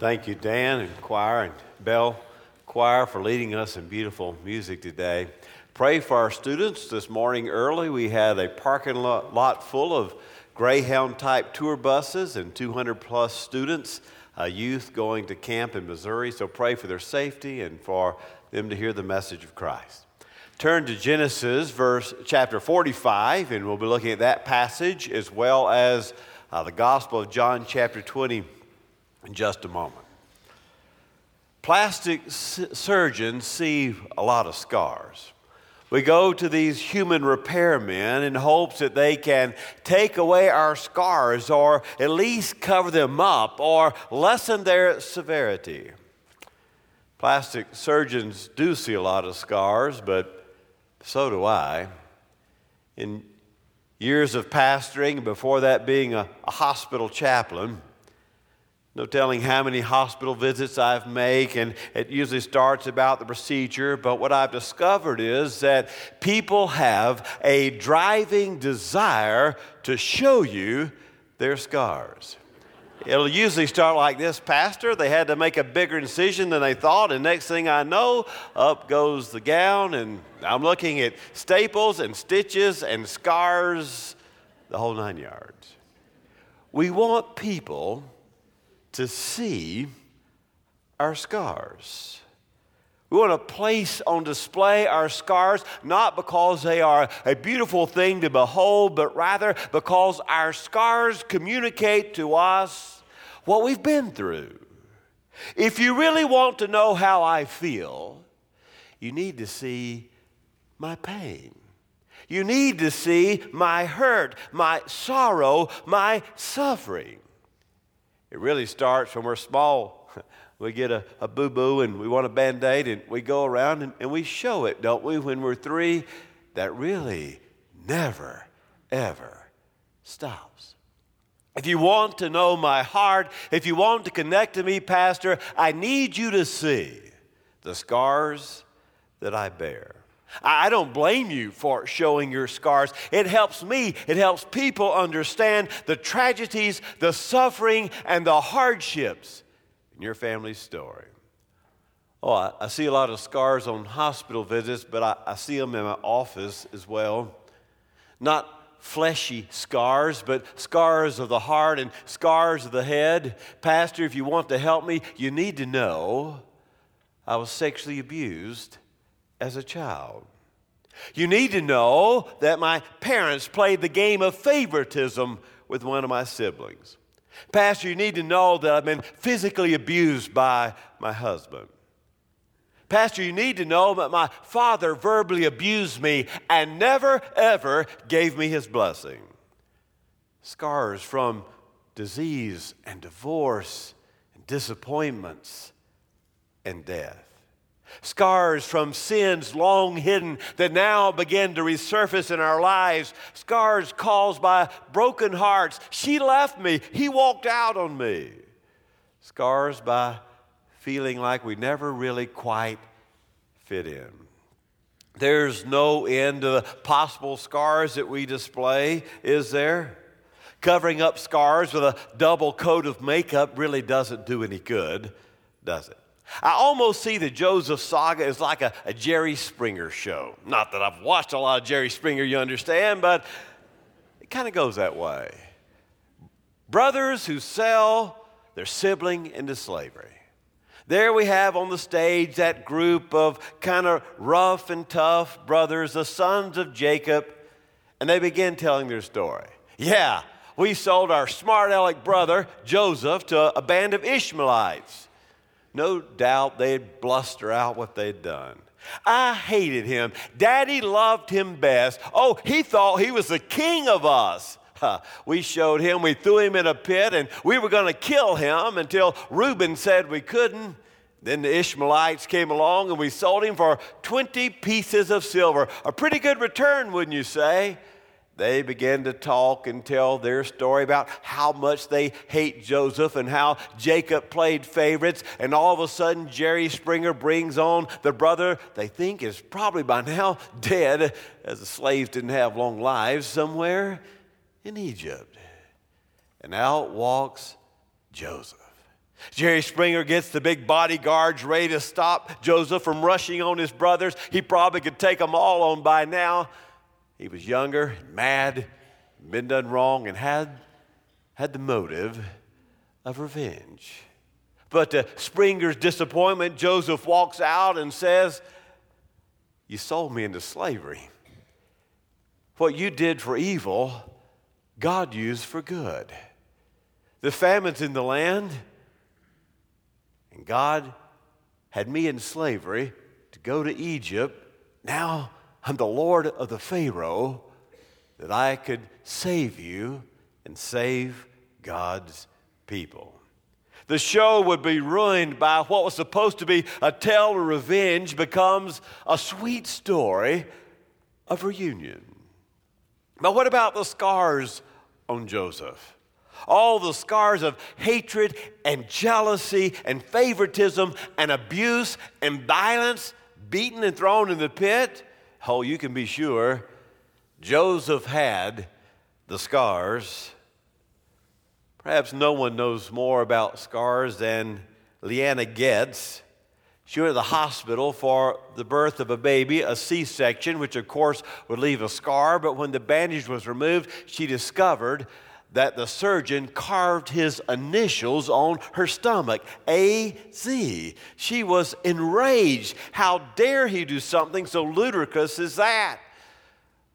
Thank you, Dan and choir and Bell Choir, for leading us in beautiful music today. Pray for our students. This morning early, we had a parking lot full of Greyhound type tour buses and 200 plus students, uh, youth going to camp in Missouri. So pray for their safety and for them to hear the message of Christ. Turn to Genesis, verse chapter 45, and we'll be looking at that passage as well as uh, the Gospel of John, chapter 20 in just a moment. Plastic surgeons see a lot of scars. We go to these human repairmen in hopes that they can take away our scars or at least cover them up or lessen their severity. Plastic surgeons do see a lot of scars, but so do I. In years of pastoring, before that being a, a hospital chaplain, no telling how many hospital visits I've made, and it usually starts about the procedure. But what I've discovered is that people have a driving desire to show you their scars. It'll usually start like this, Pastor. They had to make a bigger incision than they thought, and next thing I know, up goes the gown, and I'm looking at staples and stitches and scars, the whole nine yards. We want people to see our scars. We want to place on display our scars not because they are a beautiful thing to behold, but rather because our scars communicate to us what we've been through. If you really want to know how I feel, you need to see my pain. You need to see my hurt, my sorrow, my suffering. It really starts when we're small. We get a, a boo boo and we want a band aid, and we go around and, and we show it, don't we? When we're three, that really never, ever stops. If you want to know my heart, if you want to connect to me, Pastor, I need you to see the scars that I bear. I don't blame you for showing your scars. It helps me, it helps people understand the tragedies, the suffering, and the hardships in your family's story. Oh, I, I see a lot of scars on hospital visits, but I, I see them in my office as well. Not fleshy scars, but scars of the heart and scars of the head. Pastor, if you want to help me, you need to know I was sexually abused as a child. You need to know that my parents played the game of favoritism with one of my siblings. Pastor, you need to know that I've been physically abused by my husband. Pastor, you need to know that my father verbally abused me and never, ever gave me his blessing. Scars from disease and divorce and disappointments and death. Scars from sins long hidden that now begin to resurface in our lives. Scars caused by broken hearts. She left me. He walked out on me. Scars by feeling like we never really quite fit in. There's no end to the possible scars that we display, is there? Covering up scars with a double coat of makeup really doesn't do any good, does it? I almost see the Joseph saga as like a, a, Jerry Springer show. Not that I've watched a lot of Jerry Springer, you understand, but it kind of goes that way. Brothers who sell their sibling into slavery. There we have on the stage that group of kind of rough and tough brothers, the sons of Jacob, and they begin telling their story. Yeah, we sold our smart aleck brother, Joseph, to a band of Ishmaelites. No doubt they'd bluster out what they'd done. I hated him. Daddy loved him best. Oh, he thought he was the king of us. We showed him, we threw him in a pit, and we were going to kill him until Reuben said we couldn't. Then the Ishmaelites came along and we sold him for 20 pieces of silver. A pretty good return, wouldn't you say? They began to talk and tell their story about how much they hate Joseph and how Jacob played favorites. And all of a sudden, Jerry Springer brings on the brother they think is probably by now dead, as the slaves didn't have long lives, somewhere in Egypt. And out walks Joseph. Jerry Springer gets the big bodyguards ready to stop Joseph from rushing on his brothers. He probably could take them all on by now. He was younger, mad, been done wrong, and had, had the motive of revenge. But to Springer's disappointment, Joseph walks out and says, You sold me into slavery. What you did for evil, God used for good. The famine's in the land, and God had me in slavery to go to Egypt. Now I'm the Lord of the Pharaoh, that I could save you and save God's people. The show would be ruined by what was supposed to be a tale of revenge becomes a sweet story of reunion. But what about the scars on Joseph? All the scars of hatred and jealousy and favoritism and abuse and violence, beaten and thrown in the pit. Oh, you can be sure Joseph had the scars. Perhaps no one knows more about scars than Liana Gedz. She went to the hospital for the birth of a baby, a C section, which of course would leave a scar. But when the bandage was removed, she discovered that the surgeon carved his initials on her stomach AZ. She was enraged. How dare he do something so ludicrous as that?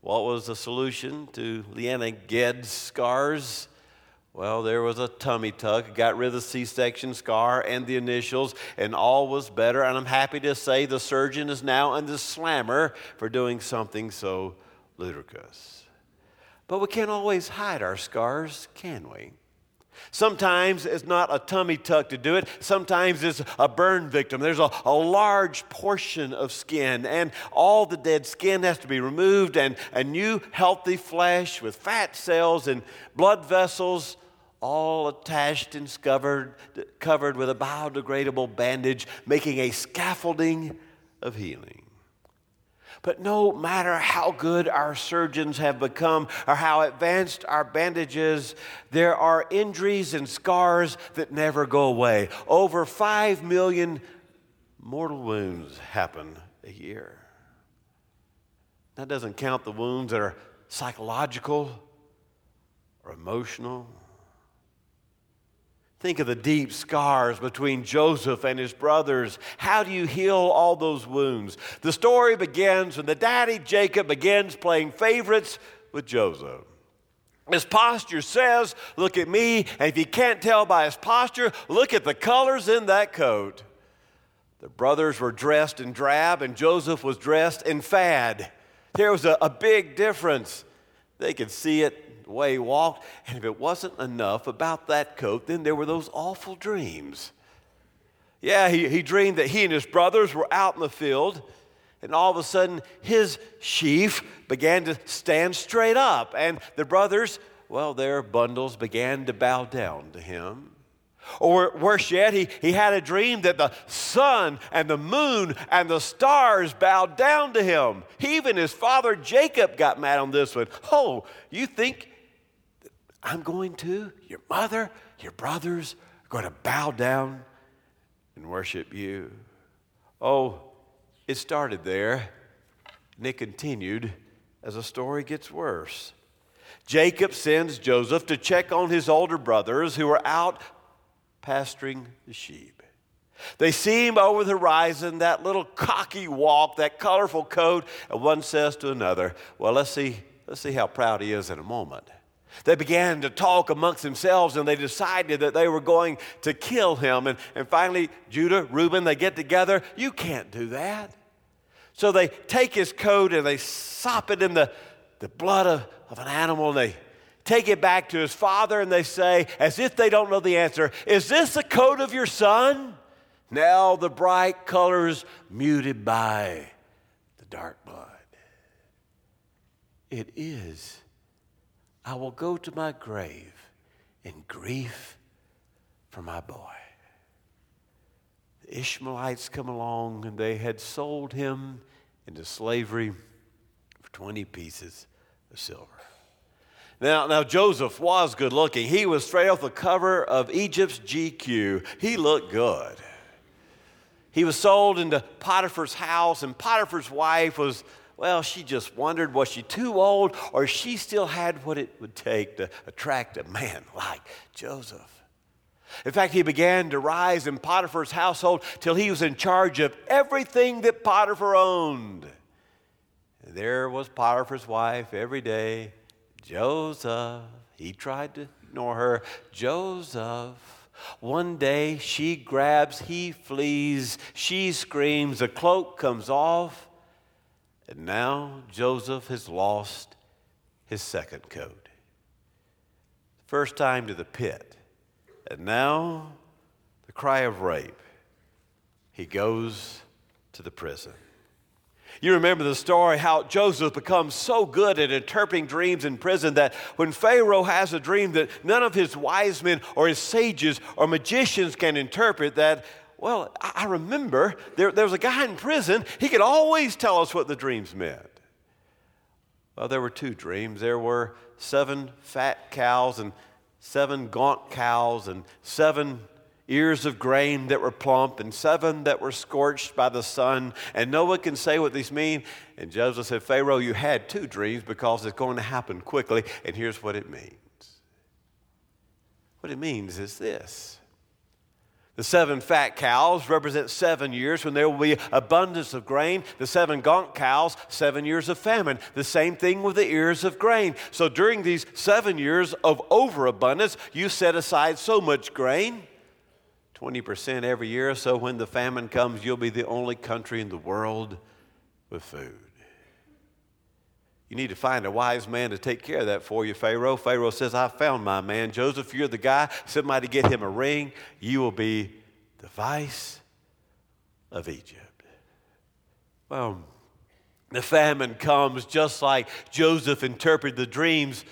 What was the solution to Liana Gedz's scars? Well, there was a tummy tuck, got rid of the C section scar and the initials, and all was better. And I'm happy to say the surgeon is now in the slammer for doing something so ludicrous. But we can't always hide our scars, can we? Sometimes it's not a tummy tuck to do it. Sometimes it's a burn victim. There's a, a large portion of skin, and all the dead skin has to be removed, and a new healthy flesh with fat cells and blood vessels all attached and covered, covered with a biodegradable bandage, making a scaffolding of healing. But no matter how good our surgeons have become or how advanced our bandages, there are injuries and scars that never go away. Over 5 million mortal wounds happen a year. That doesn't count the wounds that are psychological or emotional Think of the deep scars between Joseph and his brothers. How do you heal all those wounds? The story begins when the daddy Jacob begins playing favorites with Joseph. His posture says, Look at me. And if you can't tell by his posture, look at the colors in that coat. The brothers were dressed in drab, and Joseph was dressed in fad. There was a, a big difference. They could see it way he walked. And if it wasn't enough about that coat, then there were those awful dreams. Yeah, he, he dreamed that he and his brothers were out in the field, and all of a sudden his sheaf began to stand straight up, and the brothers, well, their bundles began to bow down to him. Or worse yet, he, he had a dream that the sun and the moon and the stars bowed down to him. Even his father Jacob got mad on this one. Oh, you think I'm going to, your mother, your brothers are going to bow down and worship you. Oh, it started there, and it continued as the story gets worse. Jacob sends Joseph to check on his older brothers who are out pasturing the sheep. They see him over the horizon, that little cocky walk, that colorful coat, and one says to another, Well, let's see, let's see how proud he is in a moment. They began to talk amongst themselves and they decided that they were going to kill him. And, and finally, Judah, Reuben, they get together. You can't do that. So they take his coat and they sop it in the, the blood of, of an animal and they take it back to his father and they say, as if they don't know the answer, Is this the coat of your son? Now the bright colors muted by the dark blood. It is I will go to my grave in grief for my boy. The Ishmaelites come along and they had sold him into slavery for 20 pieces of silver. Now, now Joseph was good looking. He was straight off the cover of Egypt's GQ. He looked good. He was sold into Potiphar's house, and Potiphar's wife was, well, she just wondered was she too old or she still had what it would take to attract a man like Joseph. In fact, he began to rise in Potiphar's household till he was in charge of everything that Potiphar owned. And there was Potiphar's wife every day Joseph. He tried to ignore her. Joseph. One day she grabs, he flees, she screams, the cloak comes off, and now Joseph has lost his second coat. First time to the pit, and now the cry of rape. He goes to the prison. You remember the story how Joseph becomes so good at interpreting dreams in prison that when Pharaoh has a dream that none of his wise men or his sages or magicians can interpret, that, well, I remember there, there was a guy in prison, he could always tell us what the dreams meant. Well, there were two dreams. There were seven fat cows and seven gaunt cows and seven ears of grain that were plump, and seven that were scorched by the sun, and no one can say what these mean. And Joseph said, Pharaoh, you had two dreams because it's going to happen quickly, and here's what it means. What it means is this. The seven fat cows represent seven years when there will be abundance of grain. The seven gaunt cows, seven years of famine. The same thing with the ears of grain. So during these seven years of overabundance, you set aside so much grain 20% every year, so when the famine comes, you'll be the only country in the world with food. You need to find a wise man to take care of that for you, Pharaoh. Pharaoh says, I found my man. Joseph, you're the guy. Somebody get him a ring. You will be the vice of Egypt. Well, the famine comes just like Joseph interpreted the dreams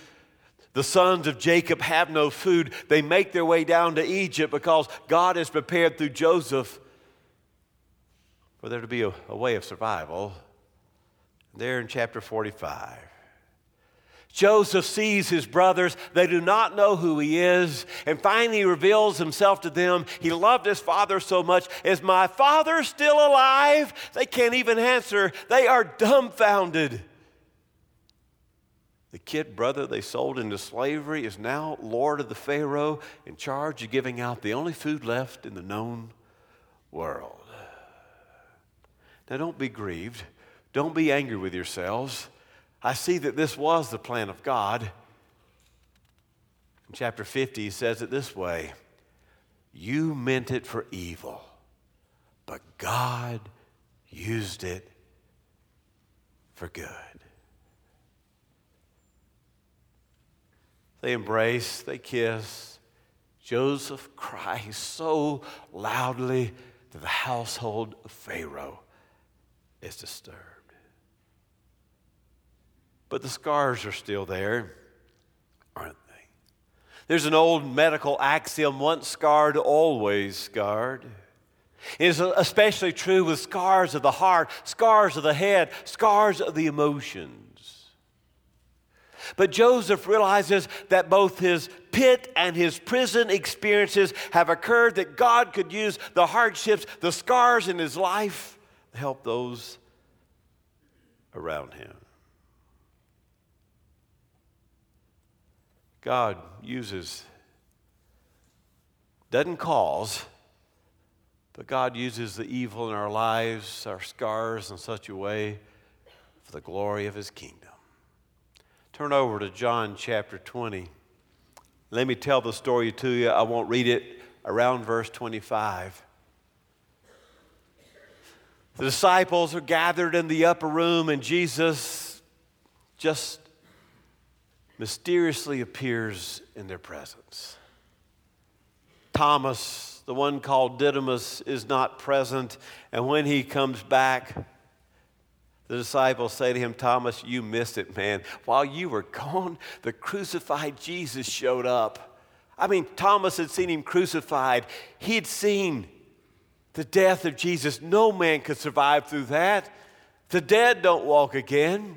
the sons of Jacob have no food. They make their way down to Egypt because God has prepared through Joseph for there to be a, a way of survival. There in chapter 45. Joseph sees his brothers. They do not know who he is. And finally, he reveals himself to them. He loved his father so much. Is my father still alive? They can't even answer. They are dumbfounded. The kid brother they sold into slavery is now Lord of the Pharaoh in charge of giving out the only food left in the known world. Now, don't be grieved. Don't be angry with yourselves. I see that this was the plan of God. In chapter 50, he says it this way You meant it for evil, but God used it for good. They embrace, they kiss. Joseph cries so loudly that the household of Pharaoh is disturbed. But the scars are still there, aren't they? There's an old medical axiom once scarred, always scarred. It is especially true with scars of the heart, scars of the head, scars of the emotions. But Joseph realizes that both his pit and his prison experiences have occurred, that God could use the hardships, the scars in his life to help those around him. God uses, doesn't cause, but God uses the evil in our lives, our scars, in such a way for the glory of his kingdom. Turn over to John chapter 20. Let me tell the story to you. I won't read it around verse 25. The disciples are gathered in the upper room, and Jesus just mysteriously appears in their presence. Thomas, the one called Didymus, is not present, and when he comes back, the disciples say to him, Thomas, you missed it, man. While you were gone, the crucified Jesus showed up. I mean, Thomas had seen him crucified, he had seen the death of Jesus. No man could survive through that. The dead don't walk again.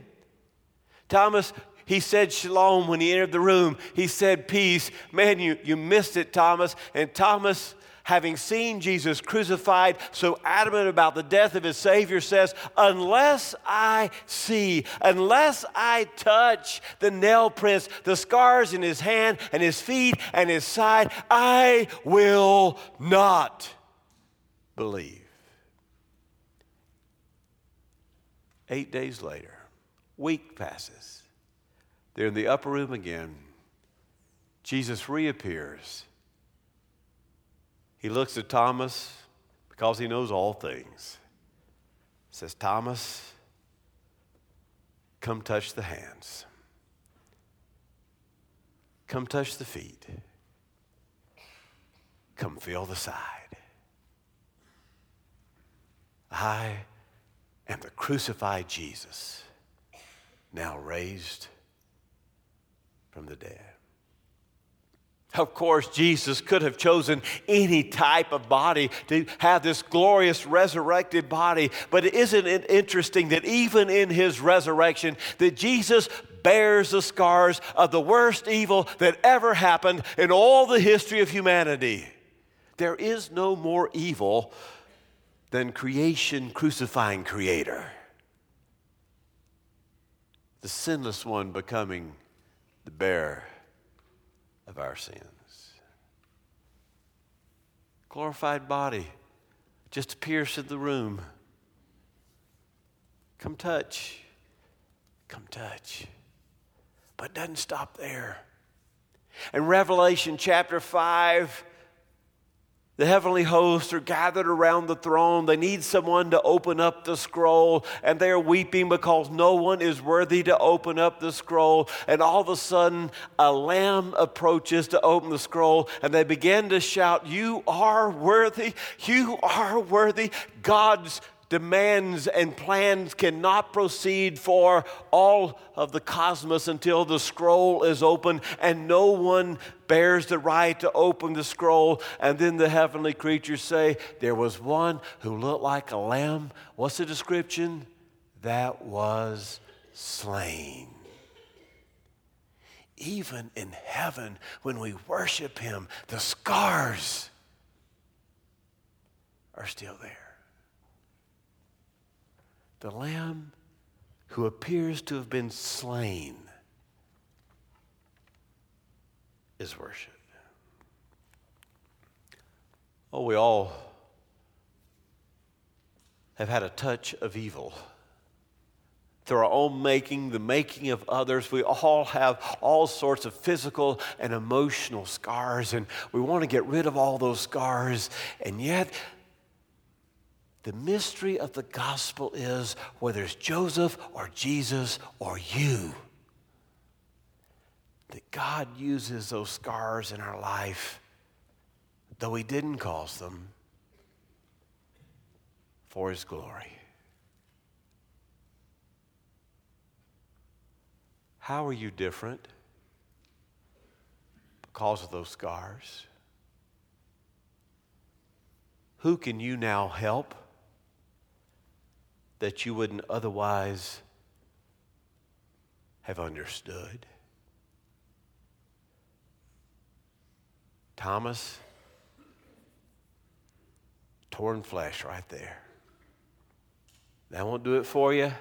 Thomas, He said shalom when he entered the room. He said peace. Man, you, you missed it, Thomas. And Thomas, having seen Jesus crucified, so adamant about the death of his Savior, says, Unless I see, unless I touch the nail prints, the scars in his hand and his feet and his side, I will not believe. Eight days later, week passes. They're in the upper room again. Jesus reappears. He looks at Thomas because he knows all things. Says, Thomas, come touch the hands. Come touch the feet. Come feel the side. I am the crucified Jesus, now raised from the dead. Of course, Jesus could have chosen any type of body to have this glorious resurrected body, but isn't it interesting that even in his resurrection that Jesus bears the scars of the worst evil that ever happened in all the history of humanity? There is no more evil than creation crucifying creator. The sinless one becoming the bearer of our sins. Glorified body just appears in the room. Come touch. Come touch. But doesn't stop there. In Revelation chapter 5, the heavenly hosts are gathered around the throne. They need someone to open up the scroll, and they're weeping because no one is worthy to open up the scroll. And all of a sudden, a lamb approaches to open the scroll, and they begin to shout, You are worthy, you are worthy. God's demands and plans cannot proceed for all of the cosmos until the scroll is open and no one bears the right to open the scroll. And then the heavenly creatures say, There was one who looked like a lamb. What's the description? That was slain. Even in heaven, when we worship Him, the scars are still there the Lamb who appears to have been slain is worshiped. Oh, we all have had a touch of evil. Through our own making, the making of others, we all have all sorts of physical and emotional scars, and we want to get rid of all those scars. And yet, the mystery of the gospel is whether it's Joseph or Jesus or you, that God uses those scars in our life, though He didn't cause them, for His glory. How are you different? Because of those scars. Who can you now help? That you wouldn't otherwise have understood. Thomas, torn flesh right there. That won't do it for you.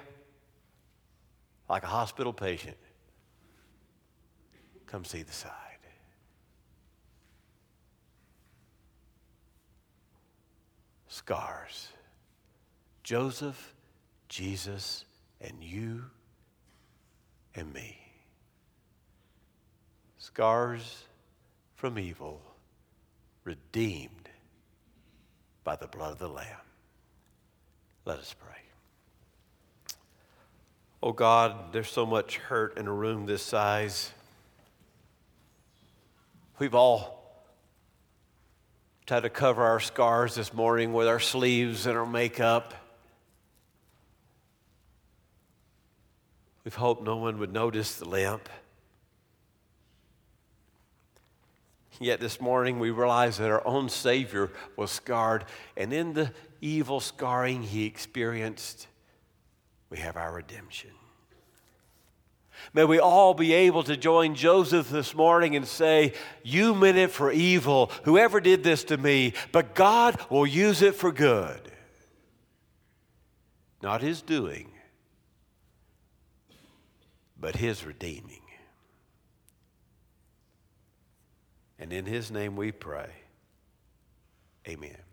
Like a hospital patient. Come see the side. Scars. Joseph Jesus and you and me. Scars from evil, redeemed by the blood of the Lamb. Let us pray. Oh God, there's so much hurt in a room this size. We've all tried to cover our scars this morning with our sleeves and our makeup. We've hoped no one would notice the lamp. Yet this morning we realize that our own Savior was scarred, and in the evil scarring he experienced, we have our redemption. May we all be able to join Joseph this morning and say, You meant it for evil, whoever did this to me, but God will use it for good. Not his doing, but his redeeming. And in his name we pray. Amen.